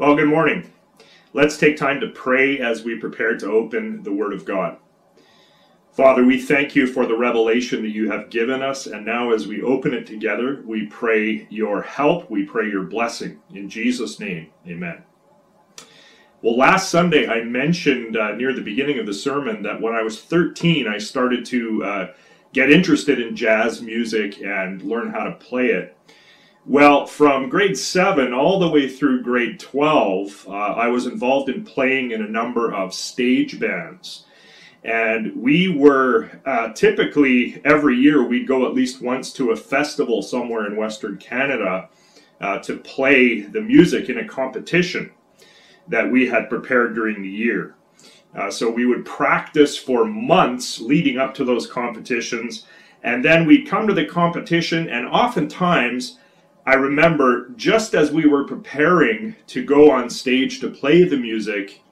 Well, good morning. Let's take time to pray as we prepare to open the Word of God. Father, we thank you for the revelation that you have given us, and now as we open it together, we pray your help, we pray your blessing. In Jesus' name, amen. Well, last Sunday I mentioned uh, near the beginning of the sermon that when I was 13, I started to uh, get interested in jazz music and learn how to play it. Well, from grade 7 all the way through grade 12, uh, I was involved in playing in a number of stage bands. And we were uh, typically every year we'd go at least once to a festival somewhere in Western Canada uh, to play the music in a competition that we had prepared during the year. Uh, so we would practice for months leading up to those competitions, and then we'd come to the competition, and oftentimes I remember just as we were preparing to go on stage to play the music,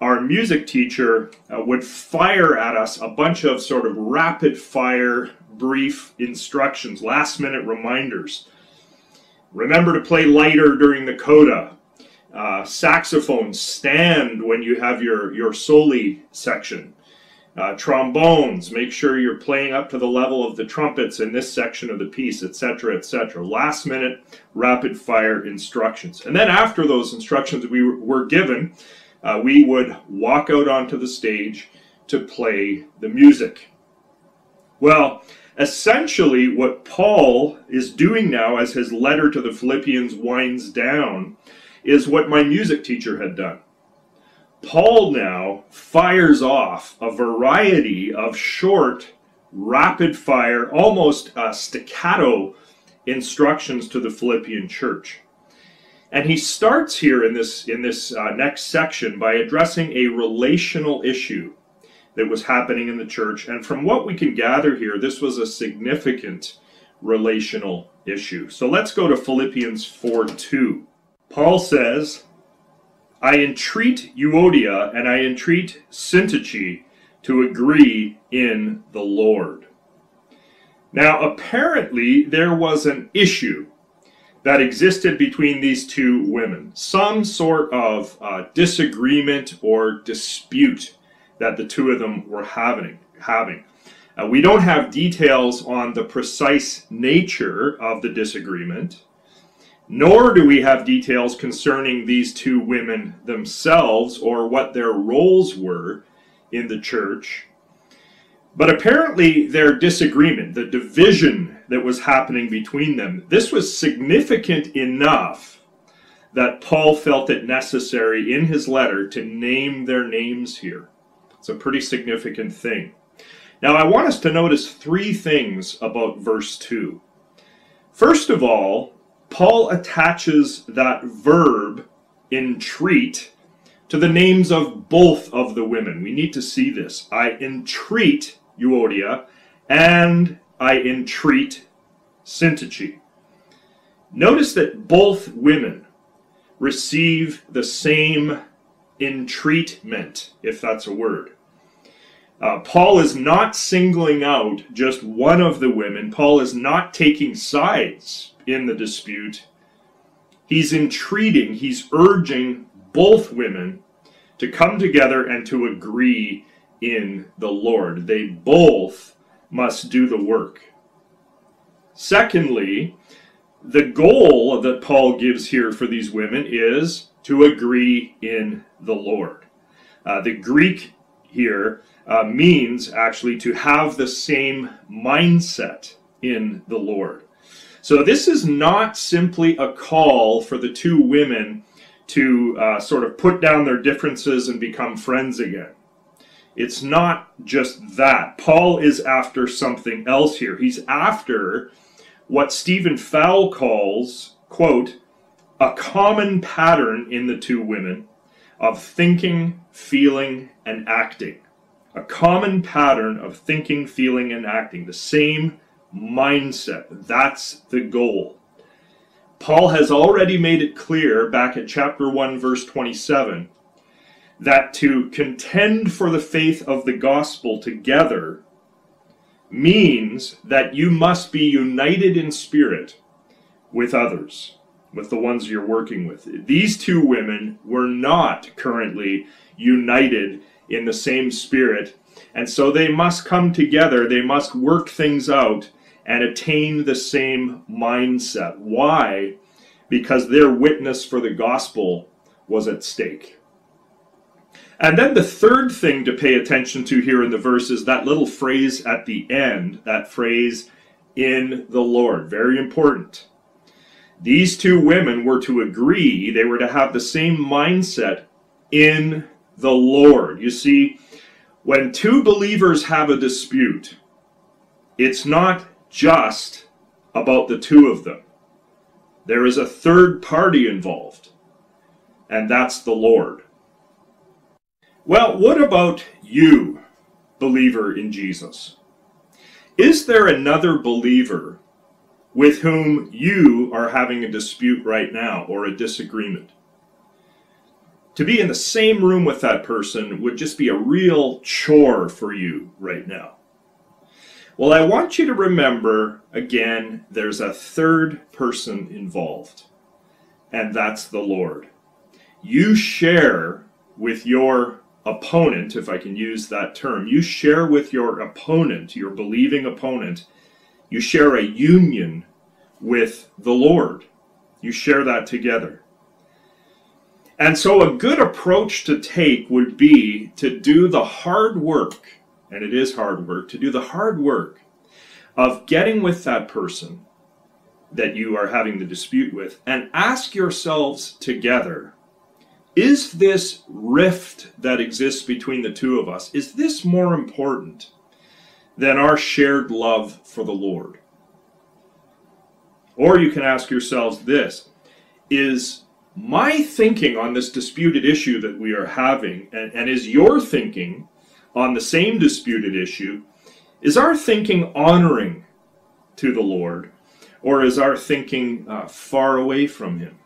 our music teacher uh, would fire at us a bunch of sort of rapid fire, brief instructions, last minute reminders. Remember to play lighter during the coda. Uh, saxophone, stand when you have your, your soli section. Uh, trombones, make sure you're playing up to the level of the trumpets in this section of the piece, etc., etc. Last minute, rapid fire instructions. And then after those instructions we were given, uh, we would walk out onto the stage to play the music. Well, essentially, what Paul is doing now as his letter to the Philippians winds down is what my music teacher had done. Paul now fires off a variety of short, rapid fire, almost uh, staccato instructions to the Philippian church. And he starts here in this in this uh, next section by addressing a relational issue that was happening in the church. And from what we can gather here, this was a significant relational issue. So let's go to Philippians 4 2. Paul says, I entreat Euodia and I entreat Syntyche to agree in the Lord. Now, apparently, there was an issue that existed between these two women, some sort of uh, disagreement or dispute that the two of them were having. having. Uh, we don't have details on the precise nature of the disagreement, nor do we have details concerning these two women themselves or what their roles were in the church. But apparently, their disagreement, the division that was happening between them, this was significant enough that Paul felt it necessary in his letter to name their names here. It's a pretty significant thing. Now, I want us to notice three things about verse 2. First of all, Paul attaches that verb entreat to the names of both of the women. We need to see this. I entreat Euodia and I entreat Syntyche. Notice that both women receive the same entreatment, if that's a word. Uh, Paul is not singling out just one of the women. Paul is not taking sides in the dispute. He's entreating, he's urging both women to come together and to agree in the Lord. They both must do the work. Secondly, the goal that Paul gives here for these women is to agree in the Lord. Uh, the Greek here uh, means actually to have the same mindset in the Lord. So this is not simply a call for the two women to uh, sort of put down their differences and become friends again. It's not just that. Paul is after something else here. He's after what Stephen Fowl calls, quote, a common pattern in the two women of thinking, feeling, and acting. A common pattern of thinking, feeling, and acting. The same mindset. That's the goal. Paul has already made it clear back at chapter 1, verse 27, that to contend for the faith of the gospel together means that you must be united in spirit with others. with the ones you're working with. These two women were not currently united in the same spirit, and so they must come together, they must work things out and attain the same mindset. Why? Because their witness for the gospel was at stake. And then the third thing to pay attention to here in the verse is that little phrase at the end, that phrase, in the Lord. Very important. These two women were to agree, they were to have the same mindset in the Lord. You see, when two believers have a dispute, it's not just about the two of them. There is a third party involved, and that's the Lord. Well, what about you, believer in Jesus? Is there another believer with whom you are having a dispute right now or a disagreement? To be in the same room with that person would just be a real chore for you right now. Well, I want you to remember again, there's a third person involved, and that's the Lord. You share with your opponent, if I can use that term, you share with your opponent, your believing opponent, you share a union with the Lord. You share that together. And so, a good approach to take would be to do the hard work, and it is hard work, to do the hard work of getting with that person that you are having the dispute with and ask yourselves together is this rift that exists between the two of us, is this more important than our shared love for the Lord? Or you can ask yourselves this Is my thinking on this disputed issue that we are having, and, and is your thinking on the same disputed issue, is our thinking honoring to the Lord, or is our thinking uh, far away from Him?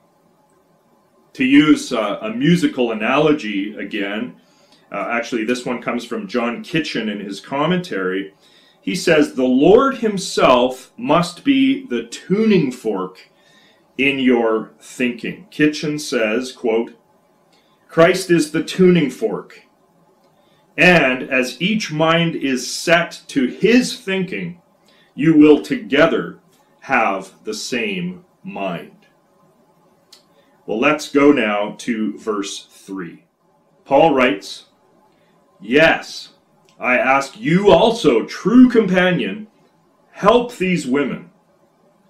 to use uh, a musical analogy again, uh, actually, this one comes from John Kitchen in his commentary. He says, The Lord Himself must be the tuning fork in your thinking. Kitchen says, quote, Christ is the tuning fork. And as each mind is set to his thinking, you will together have the same mind. Well, let's go now to verse 3. Paul writes, Yes, I ask you also, true companion, help these women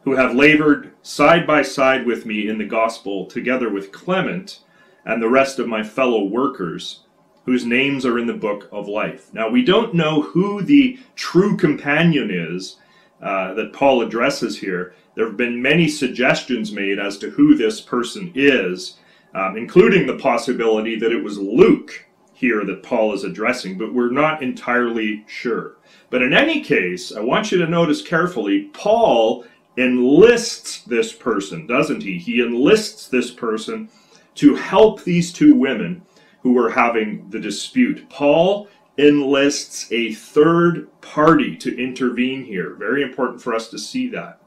who have labored side by side with me in the gospel, together with Clement and the rest of my fellow workers, whose names are in the book of life. Now, we don't know who the true companion is uh, that Paul addresses here. There have been many suggestions made as to who this person is, um, including the possibility that it was Luke here that Paul is addressing, but we're not entirely sure. But in any case, I want you to notice carefully, Paul enlists this person, doesn't he? He enlists this person to help these two women who were having the dispute. Paul enlists a third party to intervene here. Very important for us to see that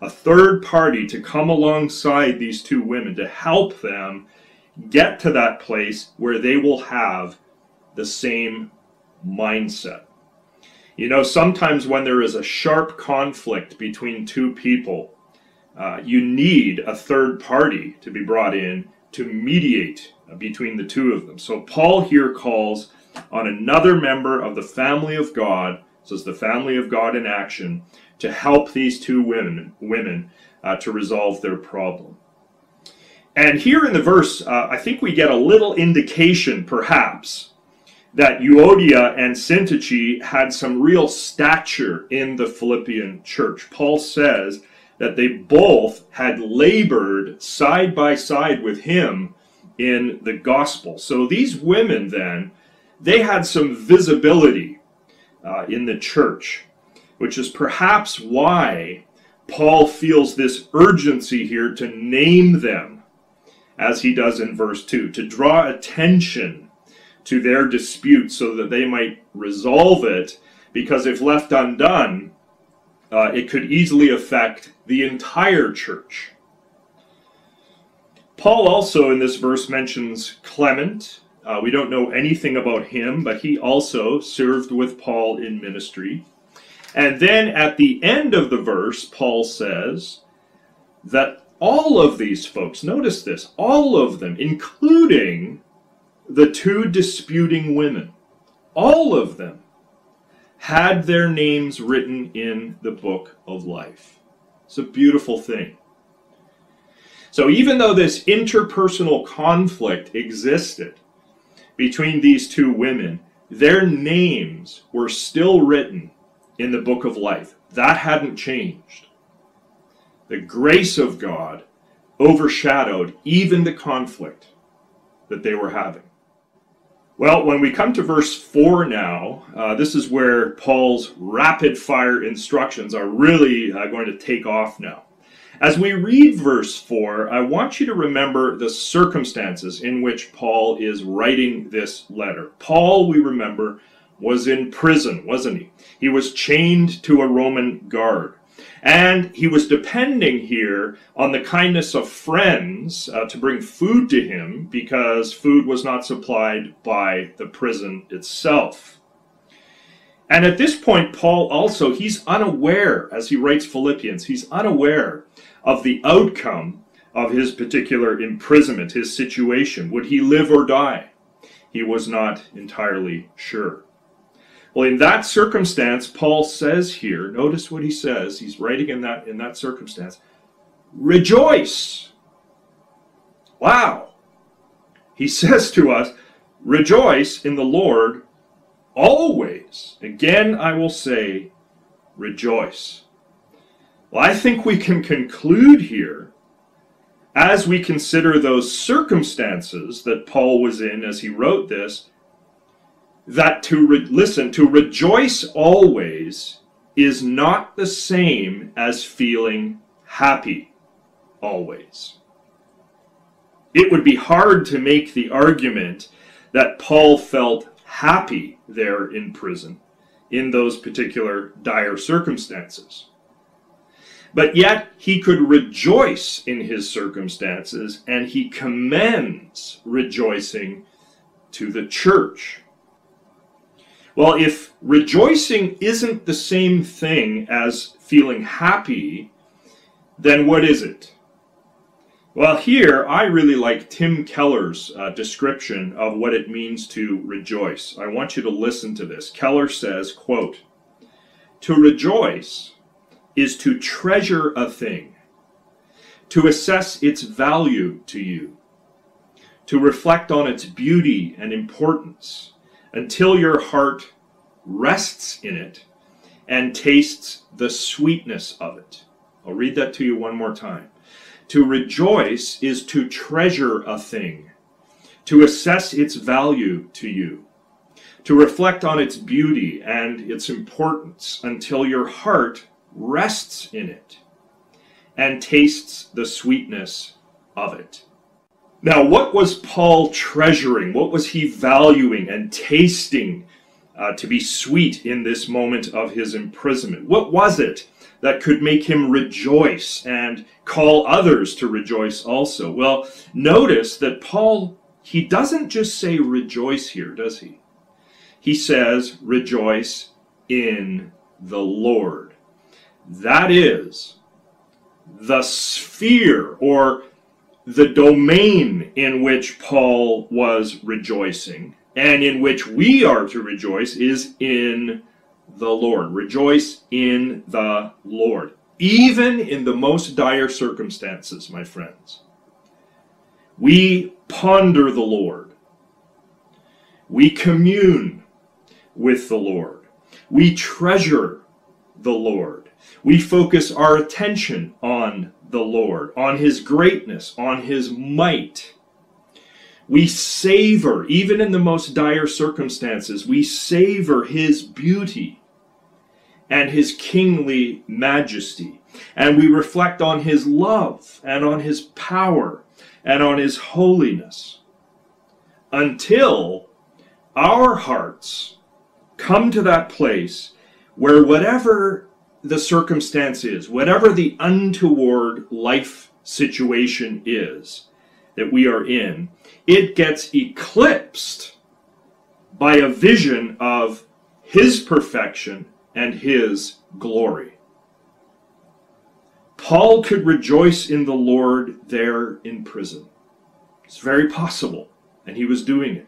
a third party to come alongside these two women to help them get to that place where they will have the same mindset. You know, sometimes when there is a sharp conflict between two people, uh, you need a third party to be brought in to mediate between the two of them. So Paul here calls on another member of the family of God, says the family of God in action, to help these two women, women uh, to resolve their problem. And here in the verse, uh, I think we get a little indication, perhaps, that Euodia and Syntyche had some real stature in the Philippian church. Paul says that they both had labored side by side with him in the gospel. So these women then, they had some visibility uh, in the church which is perhaps why Paul feels this urgency here to name them, as he does in verse 2, to draw attention to their dispute so that they might resolve it, because if left undone, uh, it could easily affect the entire church. Paul also in this verse mentions Clement. Uh, we don't know anything about him, but he also served with Paul in ministry. And then at the end of the verse, Paul says that all of these folks, notice this, all of them, including the two disputing women, all of them had their names written in the book of life. It's a beautiful thing. So even though this interpersonal conflict existed between these two women, their names were still written in the book of life. That hadn't changed. The grace of God overshadowed even the conflict that they were having. Well, when we come to verse 4 now, uh, this is where Paul's rapid fire instructions are really uh, going to take off now. As we read verse 4, I want you to remember the circumstances in which Paul is writing this letter. Paul, we remember, was in prison, wasn't he? He was chained to a Roman guard. And he was depending here on the kindness of friends uh, to bring food to him because food was not supplied by the prison itself. And at this point, Paul also, he's unaware, as he writes Philippians, he's unaware of the outcome of his particular imprisonment, his situation. Would he live or die? He was not entirely sure. Well, in that circumstance, Paul says here, notice what he says. He's writing in that in that circumstance. Rejoice. Wow. He says to us, rejoice in the Lord always. Again, I will say, rejoice. Well, I think we can conclude here, as we consider those circumstances that Paul was in as he wrote this, that to re- listen, to rejoice always is not the same as feeling happy always. It would be hard to make the argument that Paul felt happy there in prison in those particular dire circumstances. But yet he could rejoice in his circumstances, and he commends rejoicing to the church well, if rejoicing isn't the same thing as feeling happy, then what is it? Well, here I really like Tim Keller's uh, description of what it means to rejoice. I want you to listen to this. Keller says, quote, To rejoice is to treasure a thing, to assess its value to you, to reflect on its beauty and importance, until your heart rests in it and tastes the sweetness of it. I'll read that to you one more time. To rejoice is to treasure a thing, to assess its value to you, to reflect on its beauty and its importance until your heart rests in it and tastes the sweetness of it. Now, what was Paul treasuring? What was he valuing and tasting uh, to be sweet in this moment of his imprisonment? What was it that could make him rejoice and call others to rejoice also? Well, notice that Paul, he doesn't just say rejoice here, does he? He says, rejoice in the Lord. That is the sphere or the domain in which Paul was rejoicing and in which we are to rejoice is in the Lord. Rejoice in the Lord, even in the most dire circumstances, my friends. We ponder the Lord. We commune with the Lord. We treasure the Lord. We focus our attention on the Lord, on His greatness, on His might. We savor, even in the most dire circumstances, we savor His beauty and His kingly majesty. And we reflect on His love and on His power and on His holiness until our hearts come to that place where whatever the circumstance is, whatever the untoward life situation is, that we are in, it gets eclipsed by a vision of his perfection and his glory. Paul could rejoice in the Lord there in prison. It's very possible, and he was doing it.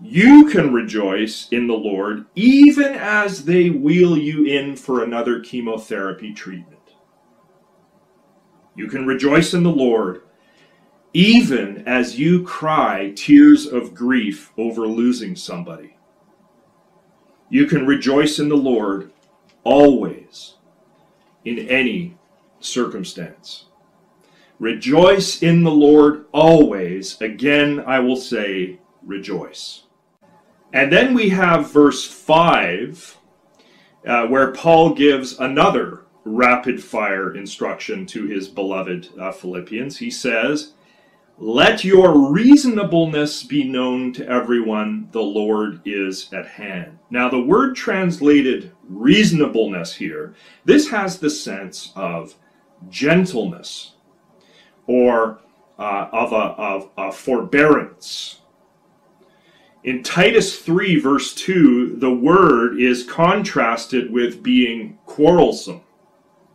You can rejoice in the Lord even as they wheel you in for another chemotherapy treatment. You can rejoice in the Lord even as you cry tears of grief over losing somebody. You can rejoice in the Lord always, in any circumstance. Rejoice in the Lord always. Again, I will say, rejoice. And then we have verse 5, uh, where Paul gives another rapid fire instruction to his beloved uh, Philippians. He says, Let your reasonableness be known to everyone, the Lord is at hand. Now, the word translated reasonableness here, this has the sense of gentleness or uh, of, a, of a forbearance. In Titus 3, verse 2, the word is contrasted with being quarrelsome.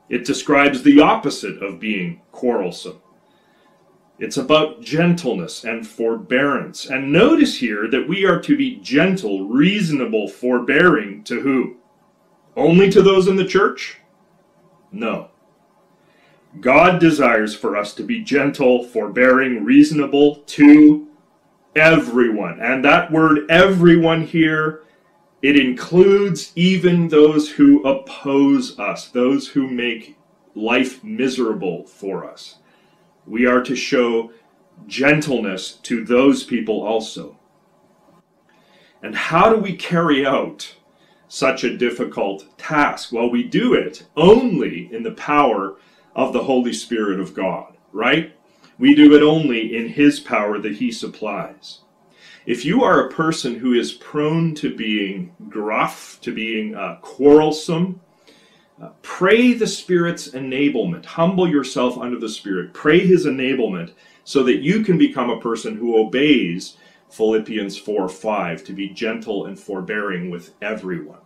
It describes the opposite of being quarrelsome. It's about gentleness and forbearance. And notice here that we are to be gentle, reasonable, forbearing to who? Only to those in the church? No. God desires for us to be gentle, forbearing, reasonable to everyone. And that word everyone here, it includes even those who oppose us, those who make life miserable for us. We are to show gentleness to those people also. And how do we carry out such a difficult task? Well, we do it only in the power of the Holy Spirit of God, right? We do it only in His power that He supplies. If you are a person who is prone to being gruff, to being uh, quarrelsome, uh, pray the Spirit's enablement. Humble yourself under the Spirit. Pray His enablement so that you can become a person who obeys Philippians 4 5 to be gentle and forbearing with everyone.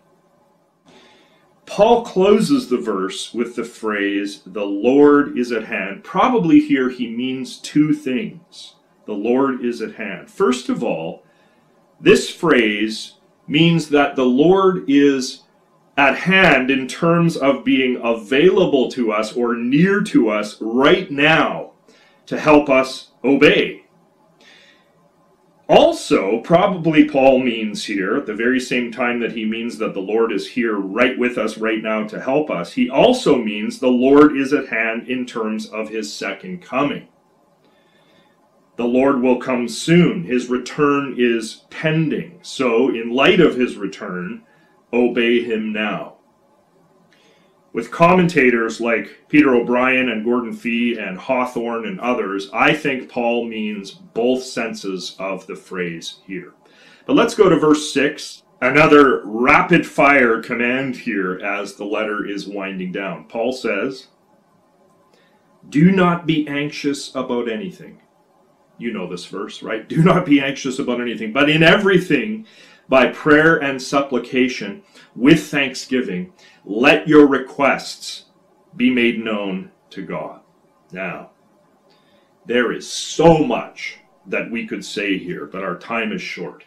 Paul closes the verse with the phrase, the Lord is at hand. Probably here he means two things. The Lord is at hand. First of all, this phrase means that the Lord is at hand in terms of being available to us or near to us right now to help us obey. Also, probably Paul means here, at the very same time that he means that the Lord is here right with us right now to help us, he also means the Lord is at hand in terms of his second coming. The Lord will come soon. His return is pending. So, in light of his return, obey him now with commentators like Peter O'Brien and Gordon Fee and Hawthorne and others, I think Paul means both senses of the phrase here. But let's go to verse 6. Another rapid fire command here as the letter is winding down. Paul says, Do not be anxious about anything. You know this verse, right? Do not be anxious about anything, but in everything, by prayer and supplication, with thanksgiving, let your requests be made known to God. Now, there is so much that we could say here, but our time is short.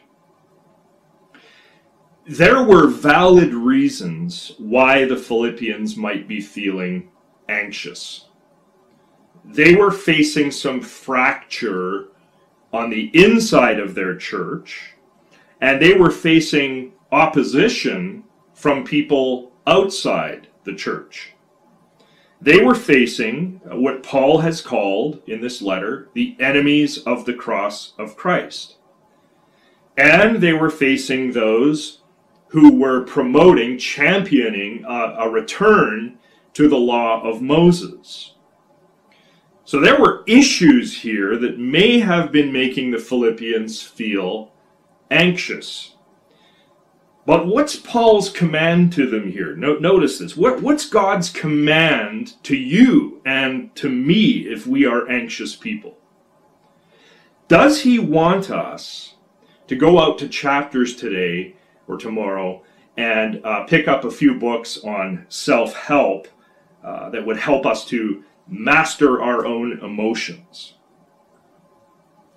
There were valid reasons why the Philippians might be feeling anxious. They were facing some fracture on the inside of their church, and they were facing opposition from people outside the church. They were facing what Paul has called in this letter the enemies of the cross of Christ. And they were facing those who were promoting, championing a, a return to the law of Moses. So there were issues here that may have been making the Philippians feel anxious. But what's Paul's command to them here? No, notice this. What, what's God's command to you and to me if we are anxious people? Does he want us to go out to chapters today or tomorrow and uh, pick up a few books on self help uh, that would help us to master our own emotions?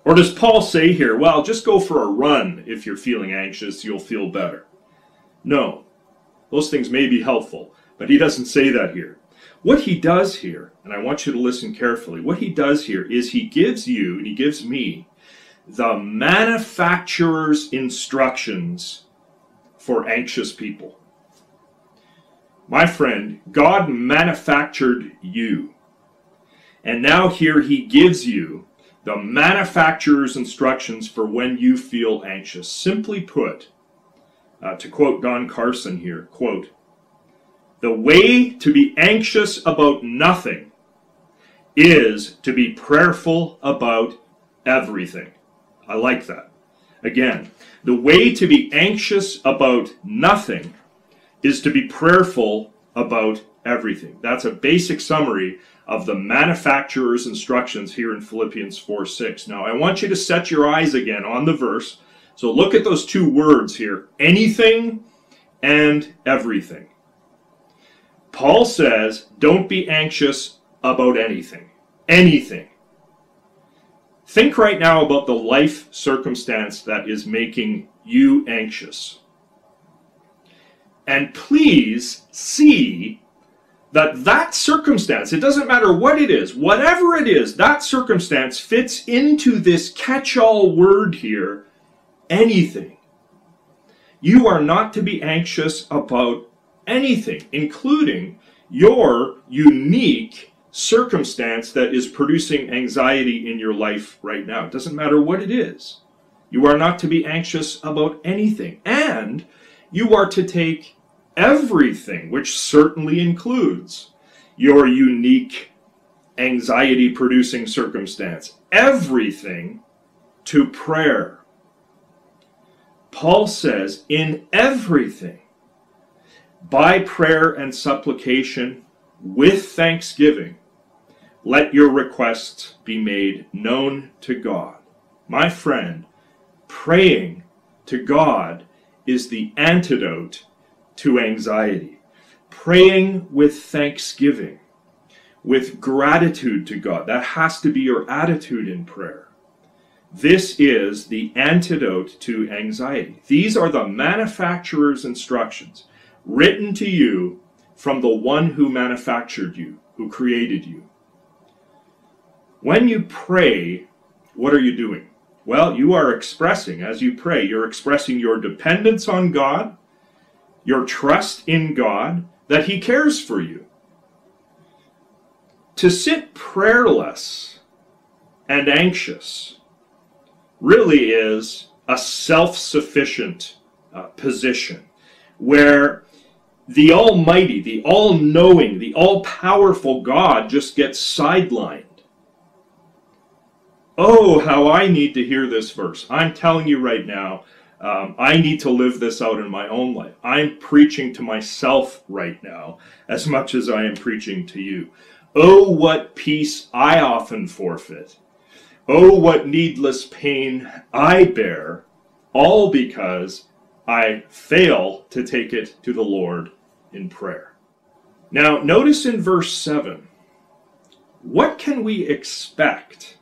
Or does Paul say here, well, just go for a run if you're feeling anxious, you'll feel better? No, those things may be helpful, but he doesn't say that here. What he does here, and I want you to listen carefully, what he does here is he gives you, and he gives me, the manufacturer's instructions for anxious people. My friend, God manufactured you. And now here he gives you the manufacturer's instructions for when you feel anxious. Simply put, uh, to quote Don Carson here, quote, the way to be anxious about nothing is to be prayerful about everything. I like that. Again, the way to be anxious about nothing is to be prayerful about everything. That's a basic summary of the manufacturer's instructions here in Philippians 4 6. Now, I want you to set your eyes again on the verse. So look at those two words here anything and everything. Paul says, don't be anxious about anything. Anything. Think right now about the life circumstance that is making you anxious. And please see that that circumstance, it doesn't matter what it is, whatever it is, that circumstance fits into this catch all word here anything. You are not to be anxious about anything, including your unique circumstance that is producing anxiety in your life right now. It doesn't matter what it is. You are not to be anxious about anything. And you are to take everything, which certainly includes your unique anxiety producing circumstance, everything to prayer. Paul says, in everything, by prayer and supplication with thanksgiving, let your requests be made known to God. My friend, praying to God is the antidote to anxiety. Praying with thanksgiving, with gratitude to God. That has to be your attitude in prayer. This is the antidote to anxiety. These are the manufacturer's instructions written to you from the one who manufactured you, who created you. When you pray, what are you doing? Well, you are expressing, as you pray, you're expressing your dependence on God, your trust in God, that He cares for you. To sit prayerless and anxious really is a self sufficient uh, position where the Almighty, the all knowing, the all powerful God just gets sidelined. Oh, how I need to hear this verse. I'm telling you right now, um, I need to live this out in my own life. I'm preaching to myself right now as much as I am preaching to you. Oh, what peace I often forfeit. Oh, what needless pain I bear, all because I fail to take it to the Lord in prayer. Now, notice in verse 7 what can we expect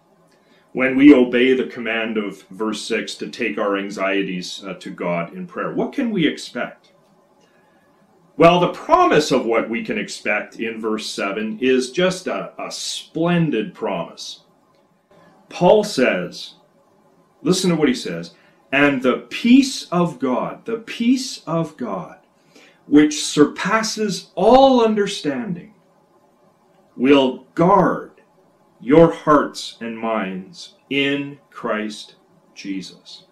when we obey the command of verse 6 to take our anxieties uh, to God in prayer? What can we expect? Well, the promise of what we can expect in verse 7 is just a, a splendid promise. Paul says, listen to what he says, and the peace of God, the peace of God, which surpasses all understanding, will guard your hearts and minds in Christ Jesus.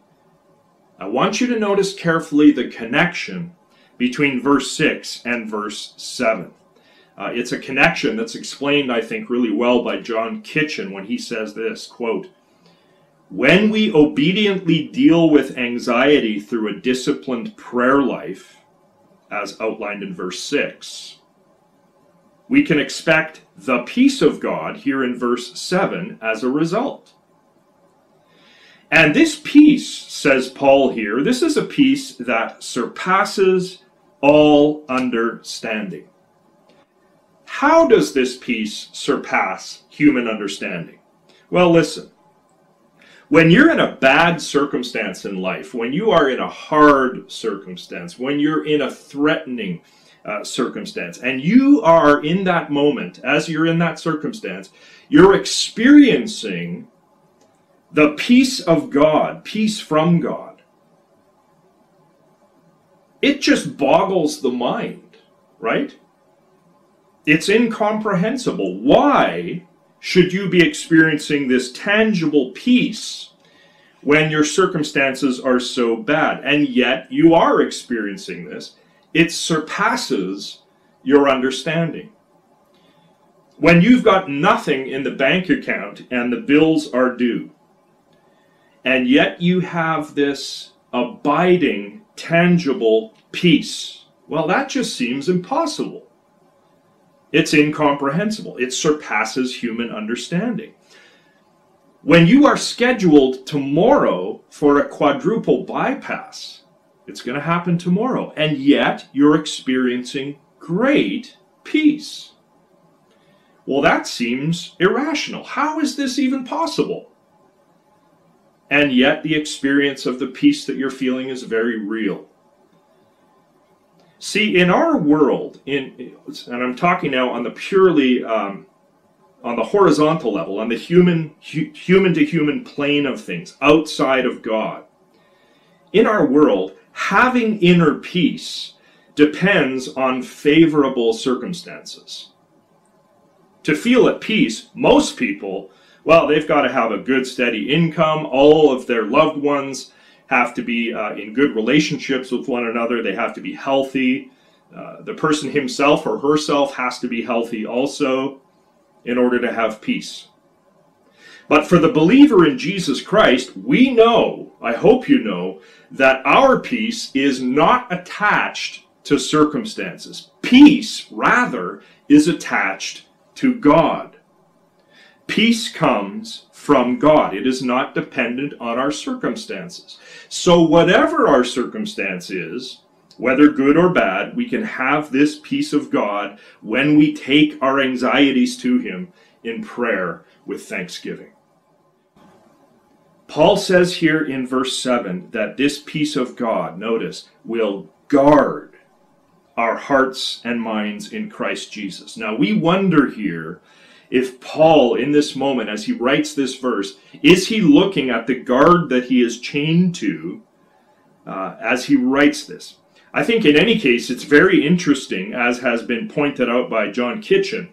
I want you to notice carefully the connection between verse 6 and verse 7. Uh, it's a connection that's explained, I think, really well by John Kitchen when he says this quote, When we obediently deal with anxiety through a disciplined prayer life, as outlined in verse 6. We can expect the peace of God here in verse 7 as a result. And this peace, says Paul here, this is a peace that surpasses all understanding. How does this peace surpass human understanding? Well, listen. When you're in a bad circumstance in life, when you are in a hard circumstance, when you're in a threatening uh, circumstance, and you are in that moment, as you're in that circumstance, you're experiencing the peace of God, peace from God. It just boggles the mind, right? It's incomprehensible. Why should you be experiencing this tangible peace when your circumstances are so bad? And yet you are experiencing this. It surpasses your understanding. When you've got nothing in the bank account and the bills are due, and yet you have this abiding, tangible peace. Well, that just seems impossible. It's incomprehensible. It surpasses human understanding. When you are scheduled tomorrow for a quadruple bypass, it's going to happen tomorrow, and yet you're experiencing great peace. Well, that seems irrational. How is this even possible? and yet the experience of the peace that you're feeling is very real. See, in our world, in and I'm talking now on the purely um, on the horizontal level, on the human hu- human to human plane of things, outside of God. In our world, having inner peace depends on favorable circumstances. To feel at peace, most people well, they've got to have a good, steady income. All of their loved ones have to be uh, in good relationships with one another. They have to be healthy. Uh, the person himself or herself has to be healthy also in order to have peace. But for the believer in Jesus Christ, we know, I hope you know, that our peace is not attached to circumstances. Peace, rather, is attached to God. Peace comes from God. It is not dependent on our circumstances. So, whatever our circumstance is, whether good or bad, we can have this peace of God when we take our anxieties to Him in prayer with thanksgiving. Paul says here in verse 7 that this peace of God, notice, will guard our hearts and minds in Christ Jesus. Now, we wonder here if Paul, in this moment, as he writes this verse, is he looking at the guard that he is chained to uh, as he writes this? I think, in any case, it's very interesting, as has been pointed out by John Kitchen.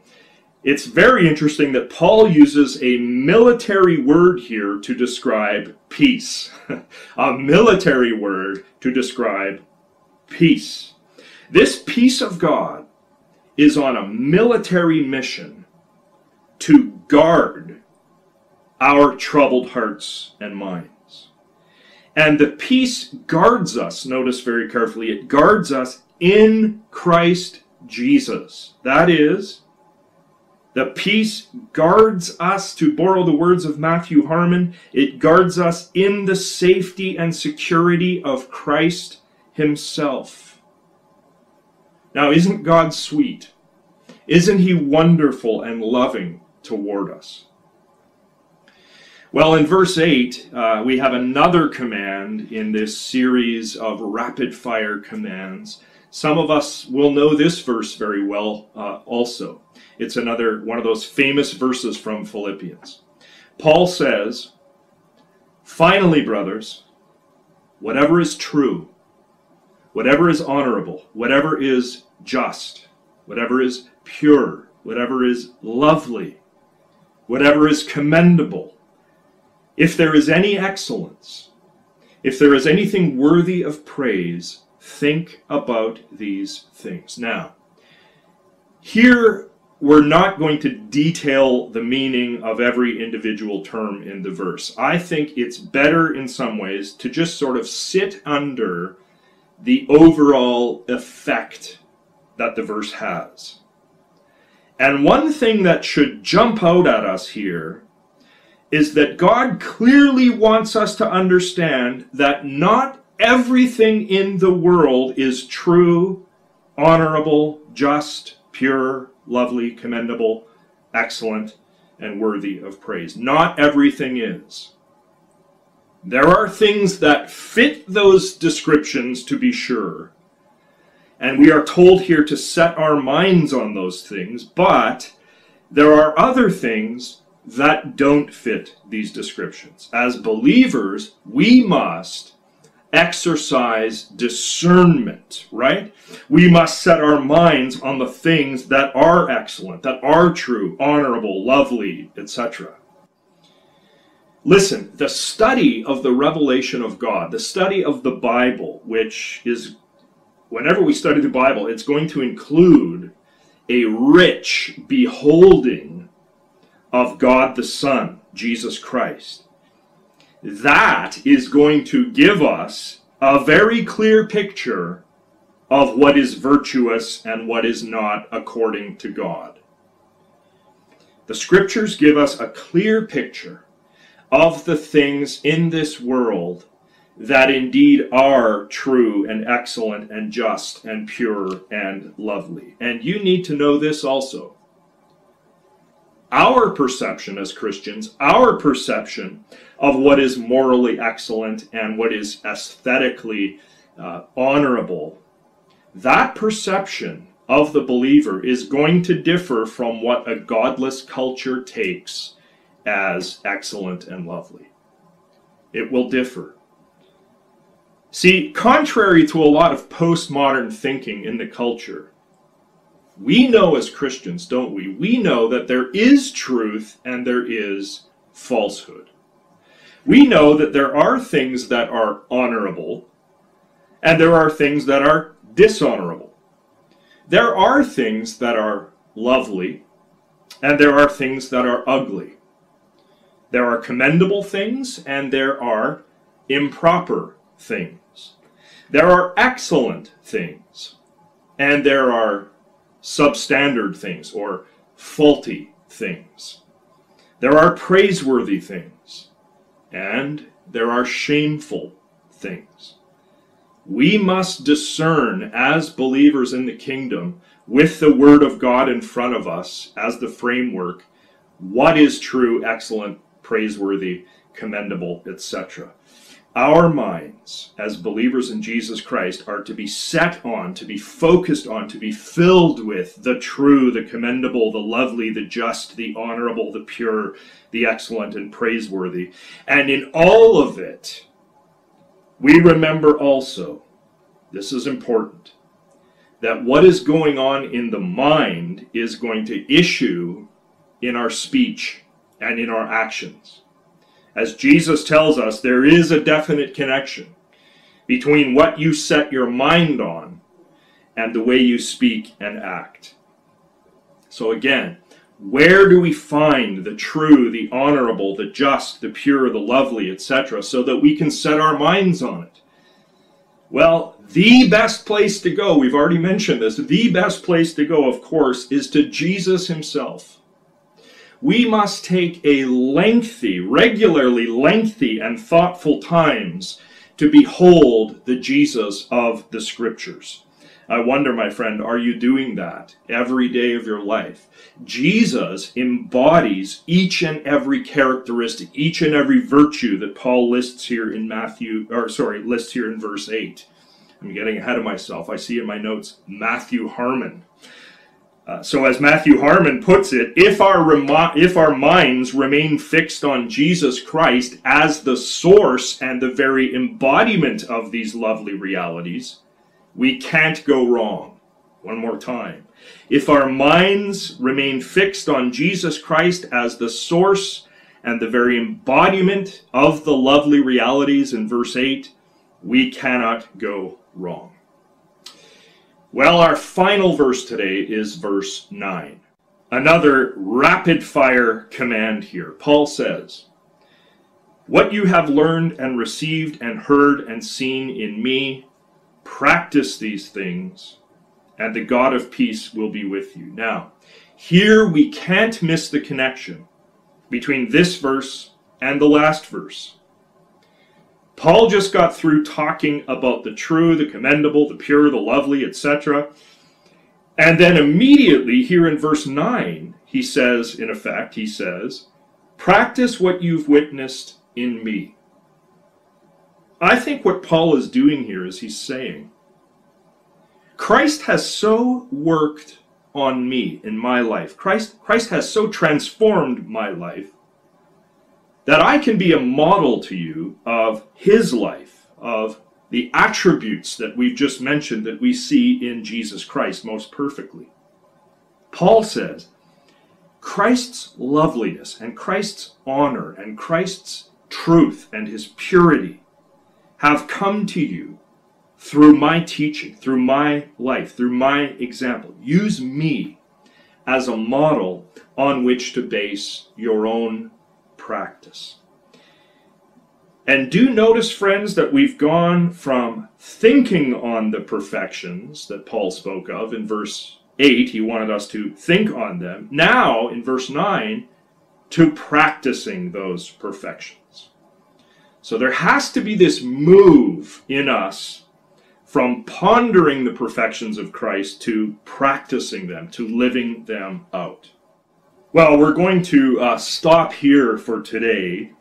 It's very interesting that Paul uses a military word here to describe peace. a military word to describe peace. This peace of God is on a military mission to guard our troubled hearts and minds. And the peace guards us, notice very carefully, it guards us in Christ Jesus. That is, the peace guards us, to borrow the words of Matthew Harmon, it guards us in the safety and security of Christ Himself. Now, isn't God sweet? Isn't He wonderful and loving toward us. Well, in verse 8, uh, we have another command in this series of rapid fire commands. Some of us will know this verse very well uh, also. It's another one of those famous verses from Philippians. Paul says, Finally, brothers, whatever is true, whatever is honorable, whatever is just, whatever is pure, whatever is lovely, whatever is commendable, if there is any excellence, if there is anything worthy of praise, think about these things. Now, here we're not going to detail the meaning of every individual term in the verse. I think it's better in some ways to just sort of sit under the overall effect that the verse has. And one thing that should jump out at us here is that God clearly wants us to understand that not everything in the world is true, honorable, just, pure, lovely, commendable, excellent, and worthy of praise. Not everything is. There are things that fit those descriptions to be sure. And we are told here to set our minds on those things, but there are other things that don't fit these descriptions. As believers, we must exercise discernment, right? We must set our minds on the things that are excellent, that are true, honorable, lovely, etc. Listen, the study of the revelation of God, the study of the Bible, which is, whenever we study the Bible, it's going to include a rich beholding of God the Son, Jesus Christ. That is going to give us a very clear picture of what is virtuous and what is not according to God. The scriptures give us a clear picture of the things in this world that indeed are true and excellent and just and pure and lovely. And you need to know this also. Our perception as Christians, our perception of what is morally excellent and what is aesthetically uh, honorable, that perception of the believer is going to differ from what a godless culture takes as excellent and lovely. It will differ. See, contrary to a lot of postmodern thinking in the culture, we know as Christians, don't we? We know that there is truth and there is falsehood. We know that there are things that are honorable and there are things that are dishonorable. There are things that are lovely and there are things that are ugly. There are commendable things and there are improper things. There are excellent things, and there are substandard things or faulty things. There are praiseworthy things, and there are shameful things. We must discern as believers in the kingdom, with the Word of God in front of us as the framework, what is true, excellent, praiseworthy, commendable, etc. Our minds, as believers in Jesus Christ, are to be set on, to be focused on, to be filled with the true, the commendable, the lovely, the just, the honorable, the pure, the excellent, and praiseworthy. And in all of it, we remember also, this is important, that what is going on in the mind is going to issue in our speech and in our actions. As Jesus tells us, there is a definite connection between what you set your mind on and the way you speak and act. So, again, where do we find the true, the honorable, the just, the pure, the lovely, etc., so that we can set our minds on it? Well, the best place to go, we've already mentioned this, the best place to go, of course, is to Jesus himself we must take a lengthy, regularly lengthy, and thoughtful times to behold the Jesus of the Scriptures. I wonder, my friend, are you doing that every day of your life? Jesus embodies each and every characteristic, each and every virtue that Paul lists here in Matthew, or sorry, lists here in verse 8. I'm getting ahead of myself. I see in my notes Matthew Harmon. Uh, so, as Matthew Harmon puts it, if our, remo- if our minds remain fixed on Jesus Christ as the source and the very embodiment of these lovely realities, we can't go wrong. One more time. If our minds remain fixed on Jesus Christ as the source and the very embodiment of the lovely realities in verse 8, we cannot go wrong. Well, our final verse today is verse 9. Another rapid fire command here. Paul says, What you have learned and received and heard and seen in me, practice these things, and the God of peace will be with you. Now, here we can't miss the connection between this verse and the last verse. Paul just got through talking about the true, the commendable, the pure, the lovely, etc. And then immediately here in verse 9, he says, in effect, he says, Practice what you've witnessed in me. I think what Paul is doing here is he's saying, Christ has so worked on me in my life. Christ, Christ has so transformed my life that I can be a model to you of his life, of the attributes that we've just mentioned that we see in Jesus Christ most perfectly. Paul says, Christ's loveliness and Christ's honor and Christ's truth and his purity have come to you through my teaching, through my life, through my example. Use me as a model on which to base your own practice. And do notice, friends, that we've gone from thinking on the perfections that Paul spoke of in verse 8, he wanted us to think on them. Now, in verse 9, to practicing those perfections. So there has to be this move in us from pondering the perfections of Christ to practicing them, to living them out. Well, we're going to uh, stop here for today.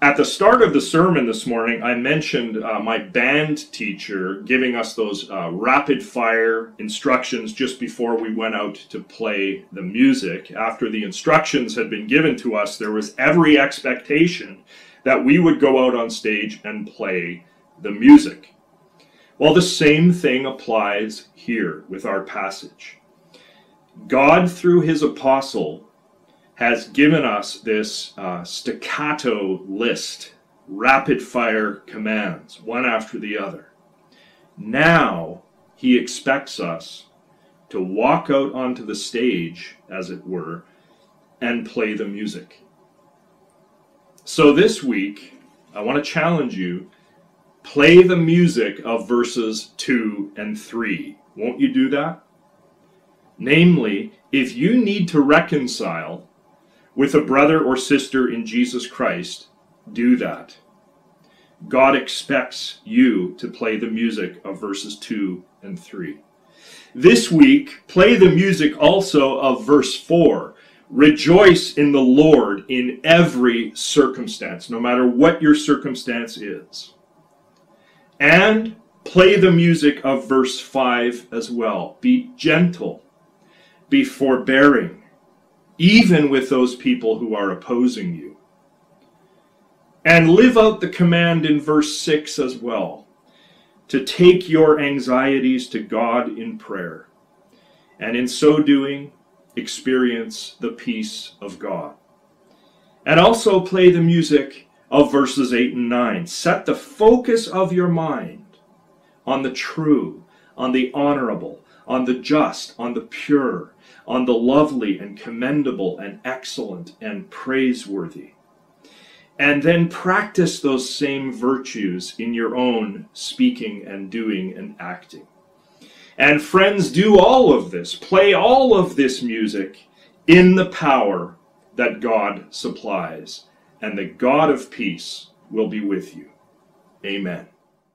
At the start of the sermon this morning, I mentioned uh, my band teacher giving us those uh, rapid fire instructions just before we went out to play the music. After the instructions had been given to us, there was every expectation that we would go out on stage and play the music. Well, the same thing applies here with our passage. God, through his apostle, has given us this uh, staccato list, rapid fire commands, one after the other. Now he expects us to walk out onto the stage, as it were, and play the music. So this week, I want to challenge you play the music of verses 2 and 3. Won't you do that? Namely, if you need to reconcile with a brother or sister in Jesus Christ, do that. God expects you to play the music of verses 2 and 3. This week, play the music also of verse 4. Rejoice in the Lord in every circumstance, no matter what your circumstance is and play the music of verse 5 as well. Be gentle, be forbearing, even with those people who are opposing you. And live out the command in verse 6 as well to take your anxieties to God in prayer, and in so doing, experience the peace of God. And also play the music of verses 8 and 9. Set the focus of your mind on the true, on the honorable, on the just, on the pure, on the lovely and commendable and excellent and praiseworthy. And then practice those same virtues in your own speaking and doing and acting. And friends, do all of this, play all of this music in the power that God supplies and the God of peace will be with you. Amen.